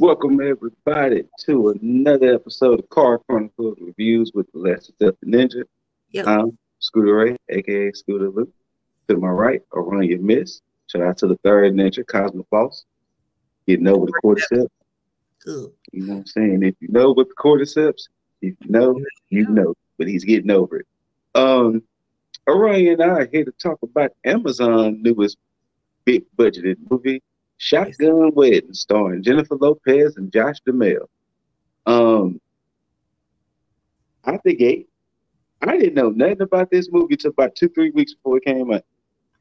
Welcome everybody to another episode of Car Chronicles Reviews with the Last Step Ninja. Yep. I'm Scooter Ray, aka Scooter Luke. To my right, Run Your Miss. Shout out to the third ninja, Cosmo Boss. Getting over the cordyceps. Good. You know what I'm saying? If you know what the cordyceps, if you know, you know. But he's getting over it. Um, Orion and I are here to talk about Amazon newest big budgeted movie, Shotgun Wedding, starring Jennifer Lopez and Josh Duhamel. Um, out the gate, I didn't know nothing about this movie till about two, three weeks before it came out.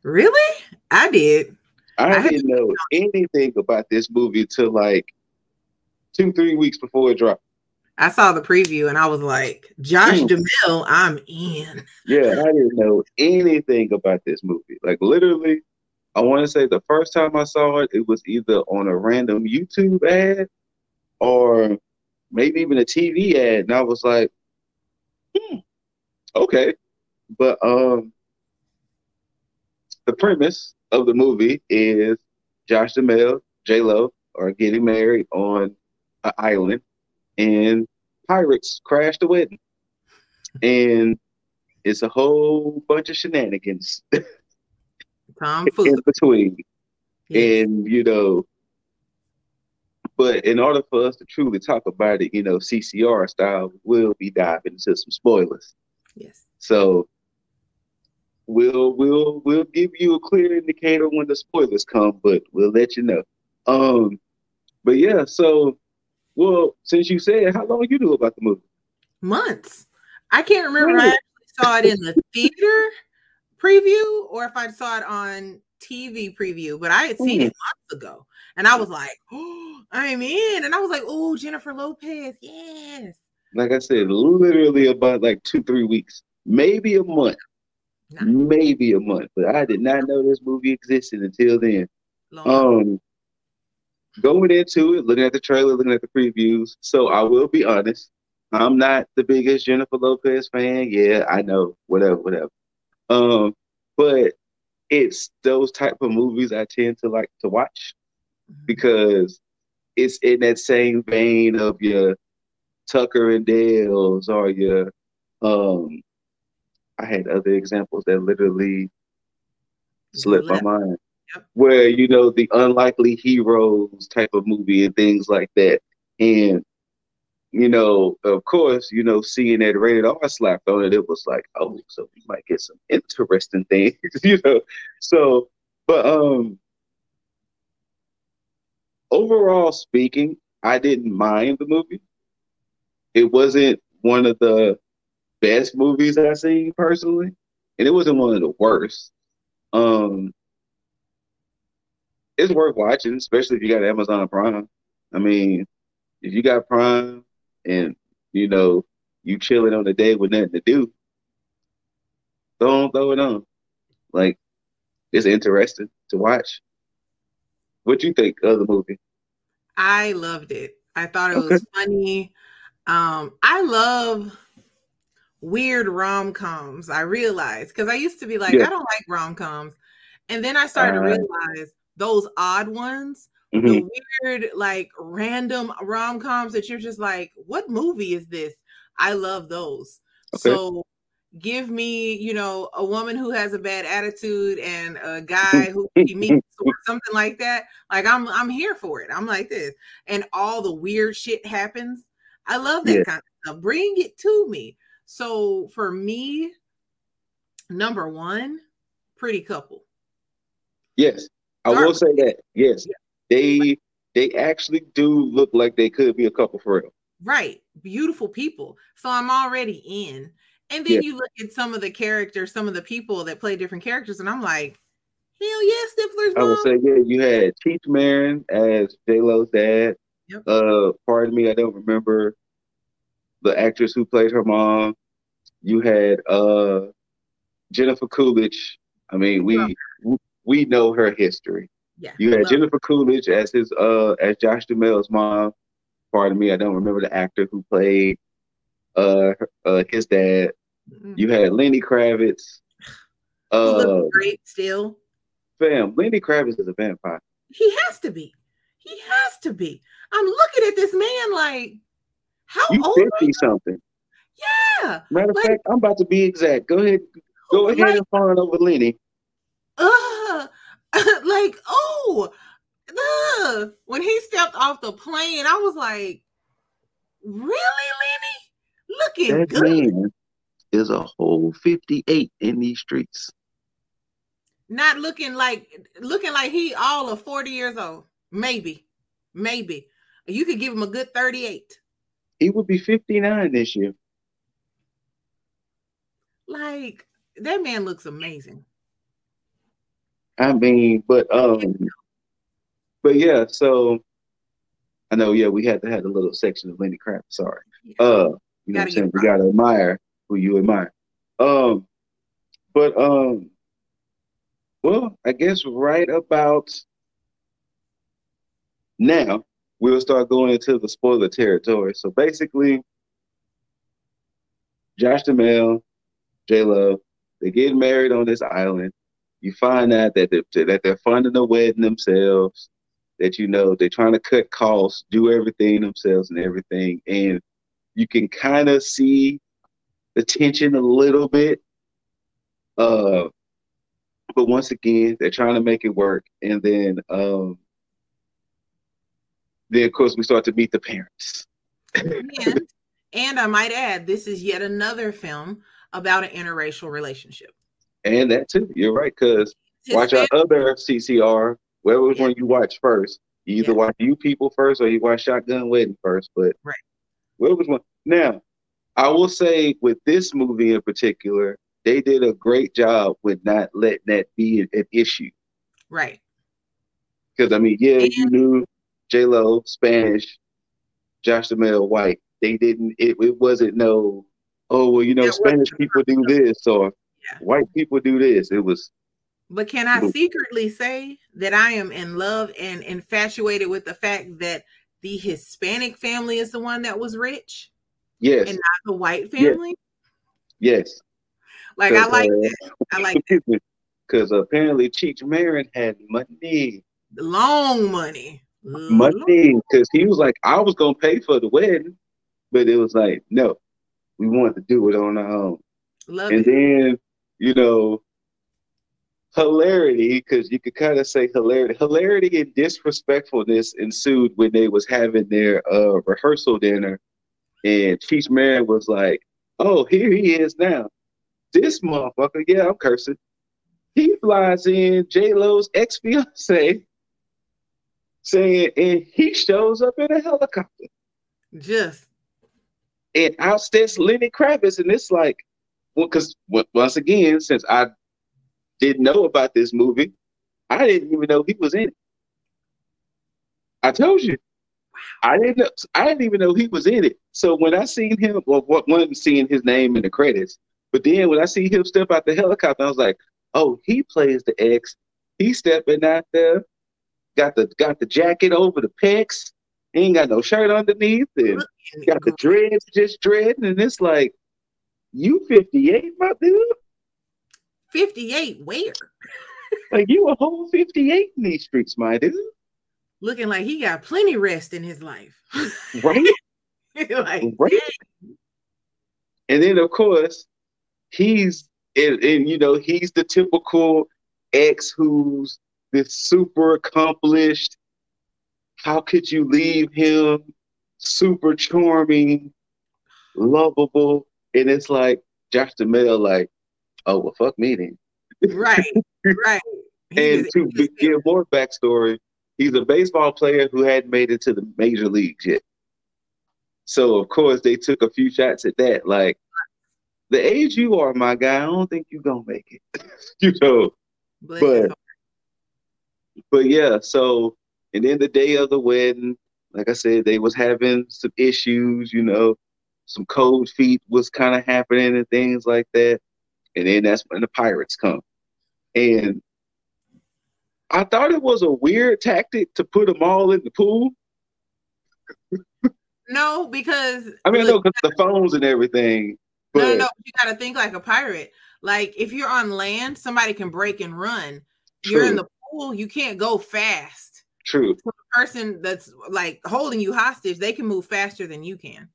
Really? I did. I, I didn't know anything about this movie till like two, three weeks before it dropped. I saw the preview and I was like, Josh Mm. Duhamel, I'm in. Yeah, I didn't know anything about this movie. Like literally, I want to say the first time I saw it, it was either on a random YouTube ad or maybe even a TV ad, and I was like, hmm, okay. But um, the premise of the movie is Josh Duhamel, J Lo are getting married on an island, and pirates crash the wedding, and it's a whole bunch of shenanigans in between. Yes. And you know, but in order for us to truly talk about it, you know, CCR style, we'll be diving into some spoilers. yes. So we'll we'll we'll give you a clear indicator when the spoilers come, but we'll let you know. Um, but yeah, so well, since you said how long you knew about the movie? Months. I can't remember if I actually saw it in the theater preview or if I saw it on TV preview, but I had seen Mm. it months ago. And I was like, oh, I'm in. And I was like, oh, Jennifer Lopez. Yes. Like I said, literally about like two, three weeks, maybe a month, Nah. maybe a month. But I did not know this movie existed until then. Long. Um, going into it, looking at the trailer, looking at the previews. So I will be honest, I'm not the biggest Jennifer Lopez fan. Yeah, I know, whatever, whatever. Um, but it's those type of movies I tend to like to watch Mhm. because it's in that same vein of your Tucker and Dale's or your um. I had other examples that literally slipped my mind. Yep. Where you know the unlikely heroes type of movie and things like that, and you know, of course, you know, seeing that rated R slapped on it, it was like, oh, so we might get some interesting things, you know. So, but um, overall speaking, I didn't mind the movie. It wasn't one of the best movies I've seen personally, and it wasn't one of the worst. Um, it's worth watching, especially if you got Amazon Prime. I mean, if you got Prime and you know you chilling on the day with nothing to do, don't throw it on. Like, it's interesting to watch. What you think of the movie? I loved it. I thought it was funny. Um, I love weird rom coms. I realized because I used to be like, Yeah. I don't like rom coms, and then I started to Uh, realize those odd ones, Mhm. the weird, like random rom coms that you're just like, what movie is this? I love those. Okay. So give me, you know, a woman who has a bad attitude and a guy who he meets or something like that. Like I'm I'm here for it. I'm like this. And all the weird shit happens. I love that Yeah. kind of stuff. Bring it to me. So for me, number one, pretty couple. Yes, I will say that. Yes, they they actually do look like they could be a couple for real. Right. Beautiful people. So I'm already in. And then Yeah. you look at some of the characters, some of the people that play different characters, and I'm like, hell yeah, Stifler's I would say, yeah, you had Cheech Marin as J Lo's dad. Yep. Uh, pardon me, I don't remember the actress who played her mom. You had uh Jennifer Coolidge. I mean, we we know her history. Yeah. You had Jennifer Coolidge as his uh as Josh Duhamel's mom. Pardon me, I don't remember the actor who played uh uh his dad. Mhm. You had Lenny Kravitz. Uh, great still. fam, Lenny Kravitz is a vampire. He has to be. He has to be. I'm looking at this man like, how You old? you? fifty something. Yeah. Matter of Like- fact, I'm about to be exact. Go ahead, go ahead Like, and find over Lenny. uh, like, oh, uh, when he stepped off the plane, I was like, really, Lenny? Looking That good. man is a whole 58 in these streets. Not looking like looking like he all of 40 years old. Maybe. Maybe. You could give him a good 38. He would be 59 this year. Like that man looks amazing. I mean, but um, but yeah. So I know, yeah, we had to have a little section of Lenny Kravitz. Sorry, uh, you know, what I'm saying we gotta admire who you admire. Um, but um, well, I guess right about now we'll start going into the spoiler territory. So basically, Josh Duhamel, J Lo, they get married on this island. You find out that they're, that they're funding the wedding themselves. That you know they're trying to cut costs, do everything themselves, and everything. And you can kind of see the tension a little bit. Uh, but once again, they're trying to make it work. And then, um, then of course we start to meet the parents. and, and I might add, this is yet another film about an interracial relationship. And that too, you're right, because watch our other CCR, whatever Yeah. one you watch first. You either Yeah. watch You People first or you watch Shotgun Wedding first. But Right. whatever one. Now, I will say with this movie in particular, they did a great job with not letting that be an, an issue. Right. Because I mean, yeah, And- you knew J Lo Spanish, Josh Duhamel white. They didn't. It, it wasn't no. Oh well, you know, Spanish people do this or Yeah. white people do this. It was But can I secretly say that I am in love and infatuated with the fact that the Hispanic family is the one that was rich yes, and not the white family? yes. Like I like uh, that. I like Because apparently Cheech Marin had money, long money. money. Because he was like, I was gonna pay for the wedding, but it was like, no, we wanted to do it on our own. Love and it. then you know hilarity because you could kind of say hilarity. Hilarity and disrespectfulness ensued when they was having their uh rehearsal dinner and Cheech Marin was like oh here he is now. This motherfucker yeah I'm cursing. He flies in J Lo's ex fiance saying and he shows up in a helicopter. Just and outsteps Lenny Kravitz, and it's like, well, because once again, since I didn't know about this movie, I didn't even know he was in it. I told you, I didn't know. I didn't even know he was in it. So when I seen him, well, what one seeing his name in the credits, but then when I see him step out the helicopter, I was like, oh, he plays the ex. He's stepping out there, got the got the jacket over the pecs, ain't got no shirt underneath, and got the dreads just dreading, and it's like, you 58, my dude? 58 where? Like you a whole 58 in these streets, my dude. Looking like he got plenty rest in his life. Right? like Right. And then of course, he's and, and you know, he's the typical ex who's this super accomplished. How could you leave him? Super charming, lovable. And it's like Josh Duhamel, like, oh well fuck me then. right, right. And was to interested. give more backstory, he's a baseball player who hadn't made it to the major leagues yet. So of course they took a few shots at that. Like the age you are, my guy, I don't think you're gonna make it. you know. Bless but-. But yeah, so and then the day of the wedding, like I said, they was having some issues, you know, some cold feet was kind of happening and things like that. And then that's when the pirates come. And I thought it was a weird tactic to put them all in the pool. no, because I mean, I look, know 'cause the phones and everything, but no, no, no, you got to think like a pirate. Like if you're on land, somebody can break and run. You're in the pool, you can't go fast. True. So the person that's like holding you hostage, they can move faster than you can.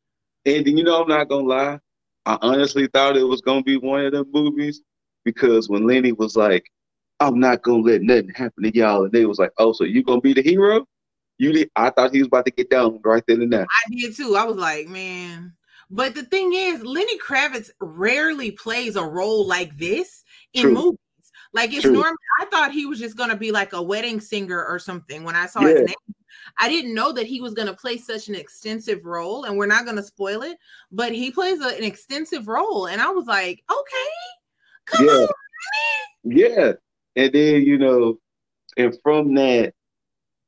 And you know, I'm not gonna lie. I honestly thought it was gonna be one of them movies because when Lenny was like, "I'm not gonna let nothing happen to y'all," and they was like, "Oh, so you gonna be the hero?" You, did, I thought he was about to get down right then and there. I did too. I was like, man. But the thing is, Lenny Kravitz rarely plays a role like this in True. movies. Like it's normal. I thought he was just gonna be like a wedding singer or something when I saw yeah. his name. I didn't know that he was gonna play such an extensive role, and we're not gonna spoil it, but he plays a, an extensive role, and I was like, okay, come yeah. on, yeah. And then you know, and from that,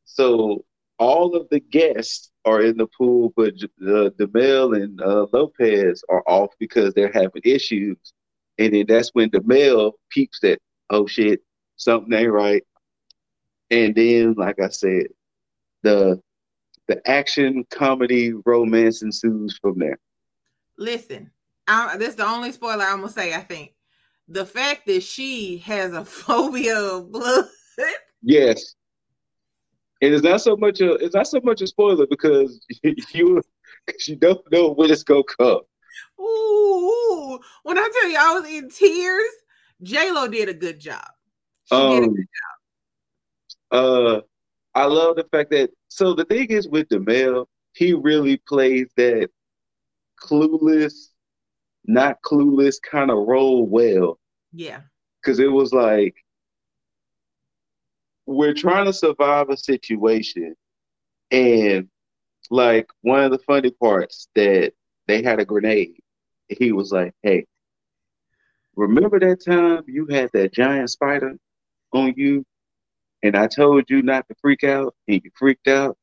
so all of the guests are in the pool, but the Duhamel and uh, Lopez are off because they're having issues. And then that's when Duhamel peeps that oh shit, something ain't right. And then, like I said, the the action comedy romance ensues from there. Listen, I, this is the only spoiler I'm gonna say. I think the fact that she has a phobia of blood. Yes, and it's not so much a it's not so much a spoiler because you you don't know when it's gonna come. Ooh, when I tell you I was in tears J Lo did a good job. She um, did a um, good job. Uh, I love the fact that so the thing is with Duhamel, he really plays that clueless, not clueless kind of role well. Yeah. Because it was like we're trying to survive a situation, and like one of the funny parts that they had a grenade. He was like, "Hey, remember that time you had that giant spider on you and I told you not to freak out and you freaked out?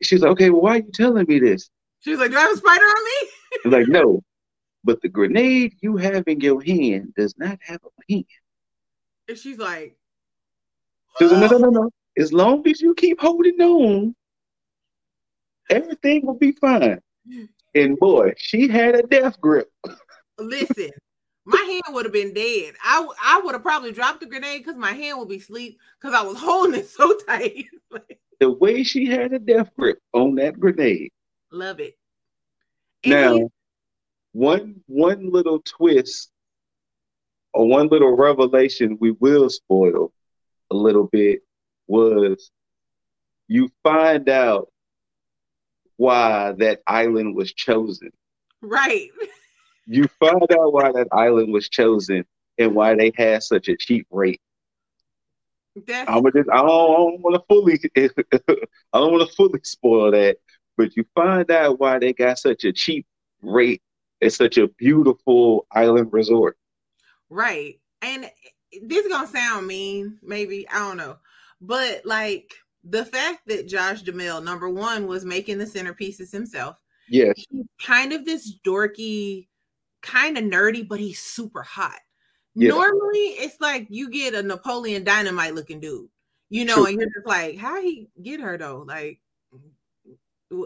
She's like, okay, well, why are you telling me this? She's like, do I have a spider on me? I'm like, no, but the grenade you have in your hand does not have a hand. And she's like, she's like, no, no, no, no. As long as you keep holding on, everything will be fine. And boy, she had a death grip. Listen, my hand would have been dead. I I would have probably dropped the grenade because my hand would be asleep because I was holding it so tight. the way she had a death grip on that grenade. Love it. And now, he, one one little twist or one little revelation we will spoil a little bit was you find out why that island was chosen. Right. you find out why that island was chosen and why they had such a cheap rate. That's... I'm just, I don't, don't want to fully, I don't want to fully spoil that, but you find out why they got such a cheap rate at such a beautiful island resort. Right, and this is gonna sound mean, maybe I don't know, but like the fact that Josh Duhamel, number one, was making the centerpieces himself. Yes, he's kind of this dorky kind of nerdy, but he's super hot. Normally, it's like you get a Napoleon Dynamite looking dude, you know, True. and you're just like, how he get her though? Like,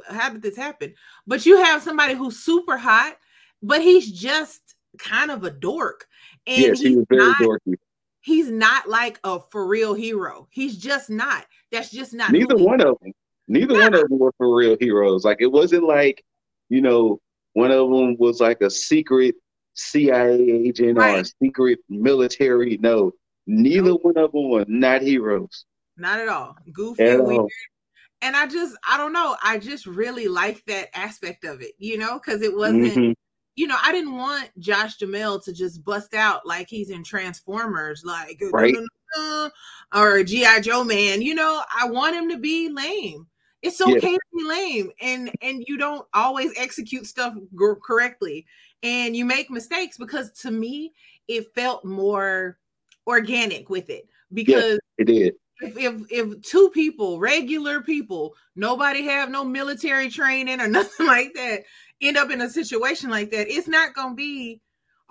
how did this happen? But you have somebody who's super hot, but he's just kind of a dork. And yes, he's he very not, dorky. He's not like a for real hero. He's just not. That's just not. Neither one of them. Neither one of them were for real heroes. Like it wasn't like, you know, one of them was like a secret CIA agent right. or a secret military. No, neither one of them were not heroes. Not at all. Goofy, at weird. All. And I just, I don't know. I just really like that aspect of it, you know, because it wasn't, mm-hmm. you know, I didn't want Josh Duhamel to just bust out like he's in Transformers, like, right. or G.I. Joe man. You know, I want him to be lame it's okay yeah. to be lame and and you don't always execute stuff g- correctly. And you make mistakes because to me it felt more organic with it. Because yeah, it did. if, if if two people regular people nobody have no military training or nothing like that end up in a situation like that it's not gonna be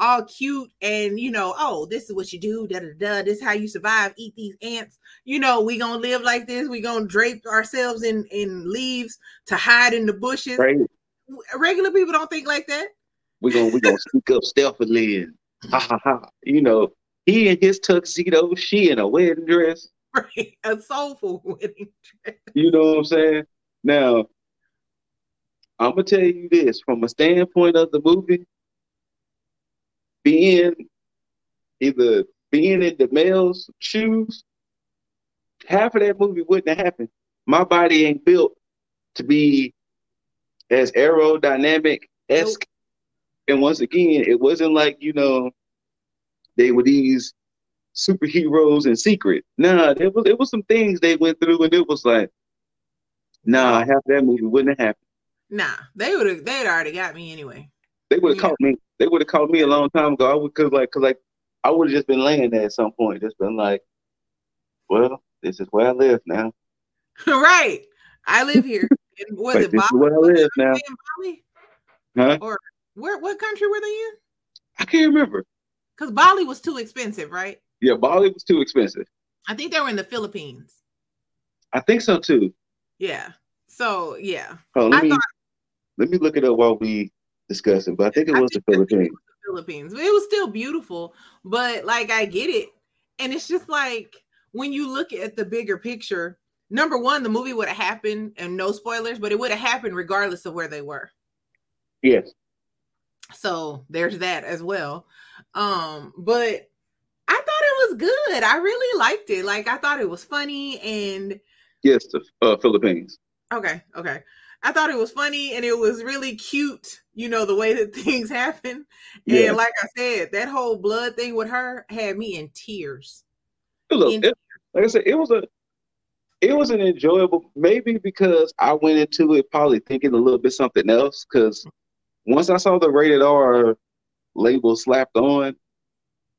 all cute and you know, oh, this is what you do, da da da. This is how you survive. Eat these ants. You know, we gonna live like this. We gonna drape ourselves in in leaves to hide in the bushes. Right. Regular people don't think like that. We gonna we gonna sneak up stealthily and ha ha ha. You know, he in his tuxedo, she in a wedding dress. right. A soulful wedding dress. You know what I'm saying? Now, I'm gonna tell you this from a standpoint of the movie, being either being in the male's shoes, half of that movie wouldn't have happened. My body ain't built to be as aerodynamic esque. Nope. And once again, it wasn't like, you know, they were these superheroes in secret. Nah, there was it was some things they went through, and it was like, nah, half that movie wouldn't have happened. Nah, they would have. They'd already got me anyway. They would have yeah. caught me. They would have caught me a long time ago. I would, cause like, cause like, I would have just been laying there at some point, just been like, well, this is where I live now. right, I live here. And was it Bali? where I live now. Bali? Huh? Or where? What country were they in? I can't remember. Cause Bali was too expensive, right? Yeah, Bali was too expensive. I think they were in the Philippines. I think so too. Yeah. So yeah. Oh, let I me thought, let me look it up while we discuss it. But I think it was the Philippines. The Philippines. But it was still beautiful. But like I get it. And it's just like when you look at the bigger picture, number one, the movie would have happened and no spoilers, but it would have happened regardless of where they were. Yes. So there's that as well. Um, but I thought it was good. I really liked it. Like I thought it was funny and yes, the uh, Philippines. Okay, okay. I thought it was funny and it was really cute, you know, the way that things happen. Yeah. And like I said, that whole blood thing with her had me in tears. Look, in it, like I said, it was a it was an enjoyable maybe because I went into it probably thinking a little bit something else. Cause once I saw the rated R label slapped on,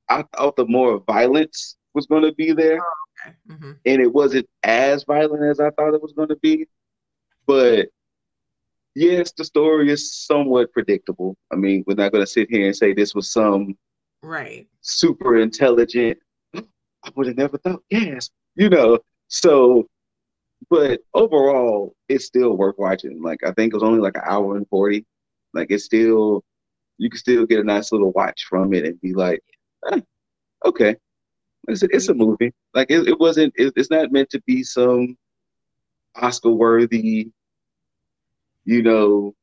I thought the more violence was going to be there. Oh, okay. mm-hmm. And it wasn't as violent as I thought it was going to be. But yes, the story is somewhat predictable. I mean, we're not going to sit here and say this was some right super intelligent. I would have never thought. Yes, you know. So, but overall, it's still worth watching. Like I think it was only like an hour and forty. Like it's still, you can still get a nice little watch from it and be like, eh, okay. It's a, it's a movie. Like it, it wasn't. It, it's not meant to be some Oscar worthy, you know,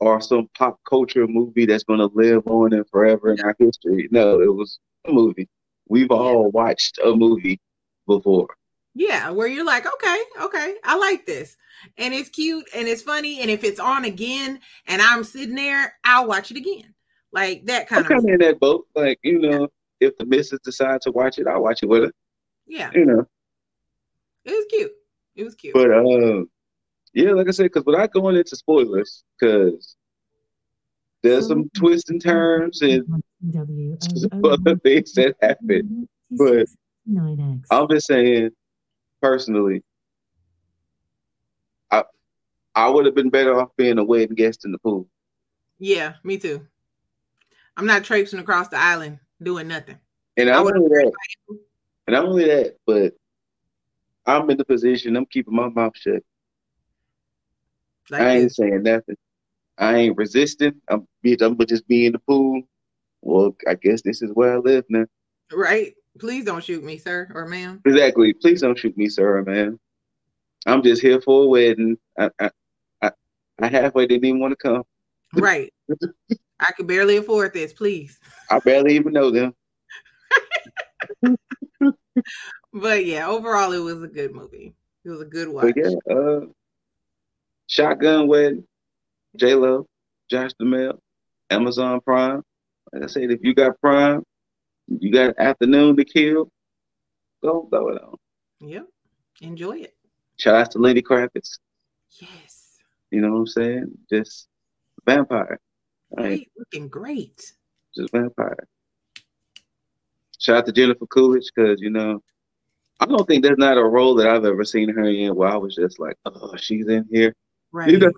or some pop culture movie that's going to live on and forever in our history. No, it was a movie. We've all watched a movie before. Yeah, where you're like, okay, okay, I like this. And it's cute and it's funny. And if it's on again and I'm sitting there, I'll watch it again. Like that kind I'm of. Kind of in that boat. Like, you know, if the missus decide to watch it, I'll watch it with her. Yeah. You know. It was cute. It was cute. But uh, yeah, like I said, because without going into spoilers, because there's some twists and turns and some other things that happen. But I'm just saying, personally, I I would have been better off being a wedding guest in the pool. Yeah, me too. I'm not traipsing across the island doing nothing. And not only that, and not only that, but I'm in the position. I'm keeping my mouth shut. Like I ain't this. saying nothing. I ain't resisting. I'm bitch. I'm just be in the pool. Well, I guess this is where I live now. Right. Please don't shoot me, sir or ma'am. Exactly. Please don't shoot me, sir or ma'am. I'm just here for a wedding. I I I, I halfway didn't even want to come. Right. I could barely afford this. Please. I barely even know them. but yeah, overall, it was a good movie. It was a good watch. But yeah, uh, Shotgun Wedding, J Lo, Josh Duhamel, Amazon Prime. Like I said, if you got Prime, you got afternoon to kill, go throw it on. Yep, enjoy it. Shout out to Lenny Kravitz. Yes. You know what I'm saying? Just vampire. Right, looking great. Just vampire. Shout out to Jennifer Coolidge because you know, I don't think there's not a role that I've ever seen her in where I was just like, oh, she's in here. Right. You know?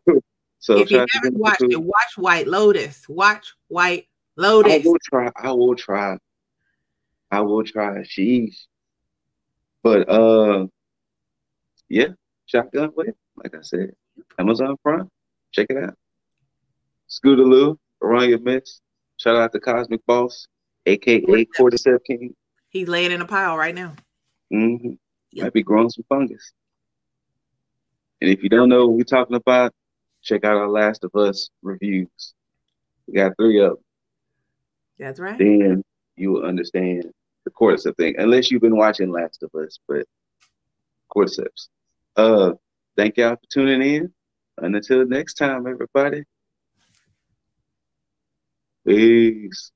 So if you haven't watched it, watch White Lotus. Watch White Lotus. I will try. I will try. I will try. Sheesh. But uh, yeah, Shotgun Wedding. Like I said, Amazon Prime. Check it out. Scootaloo, around your mix. Shout out to Cosmic Boss aka Cordyceps King. He's laying in a pile right now. Mm-hmm. Yep. Might be growing some fungus. And if you don't know what we're talking about, check out our Last of Us reviews. We got three of them. That's right. Then you will understand the cordyceps thing, unless you've been watching Last of Us, but cordyceps. Uh, thank y'all for tuning in. And until next time, everybody. Peace.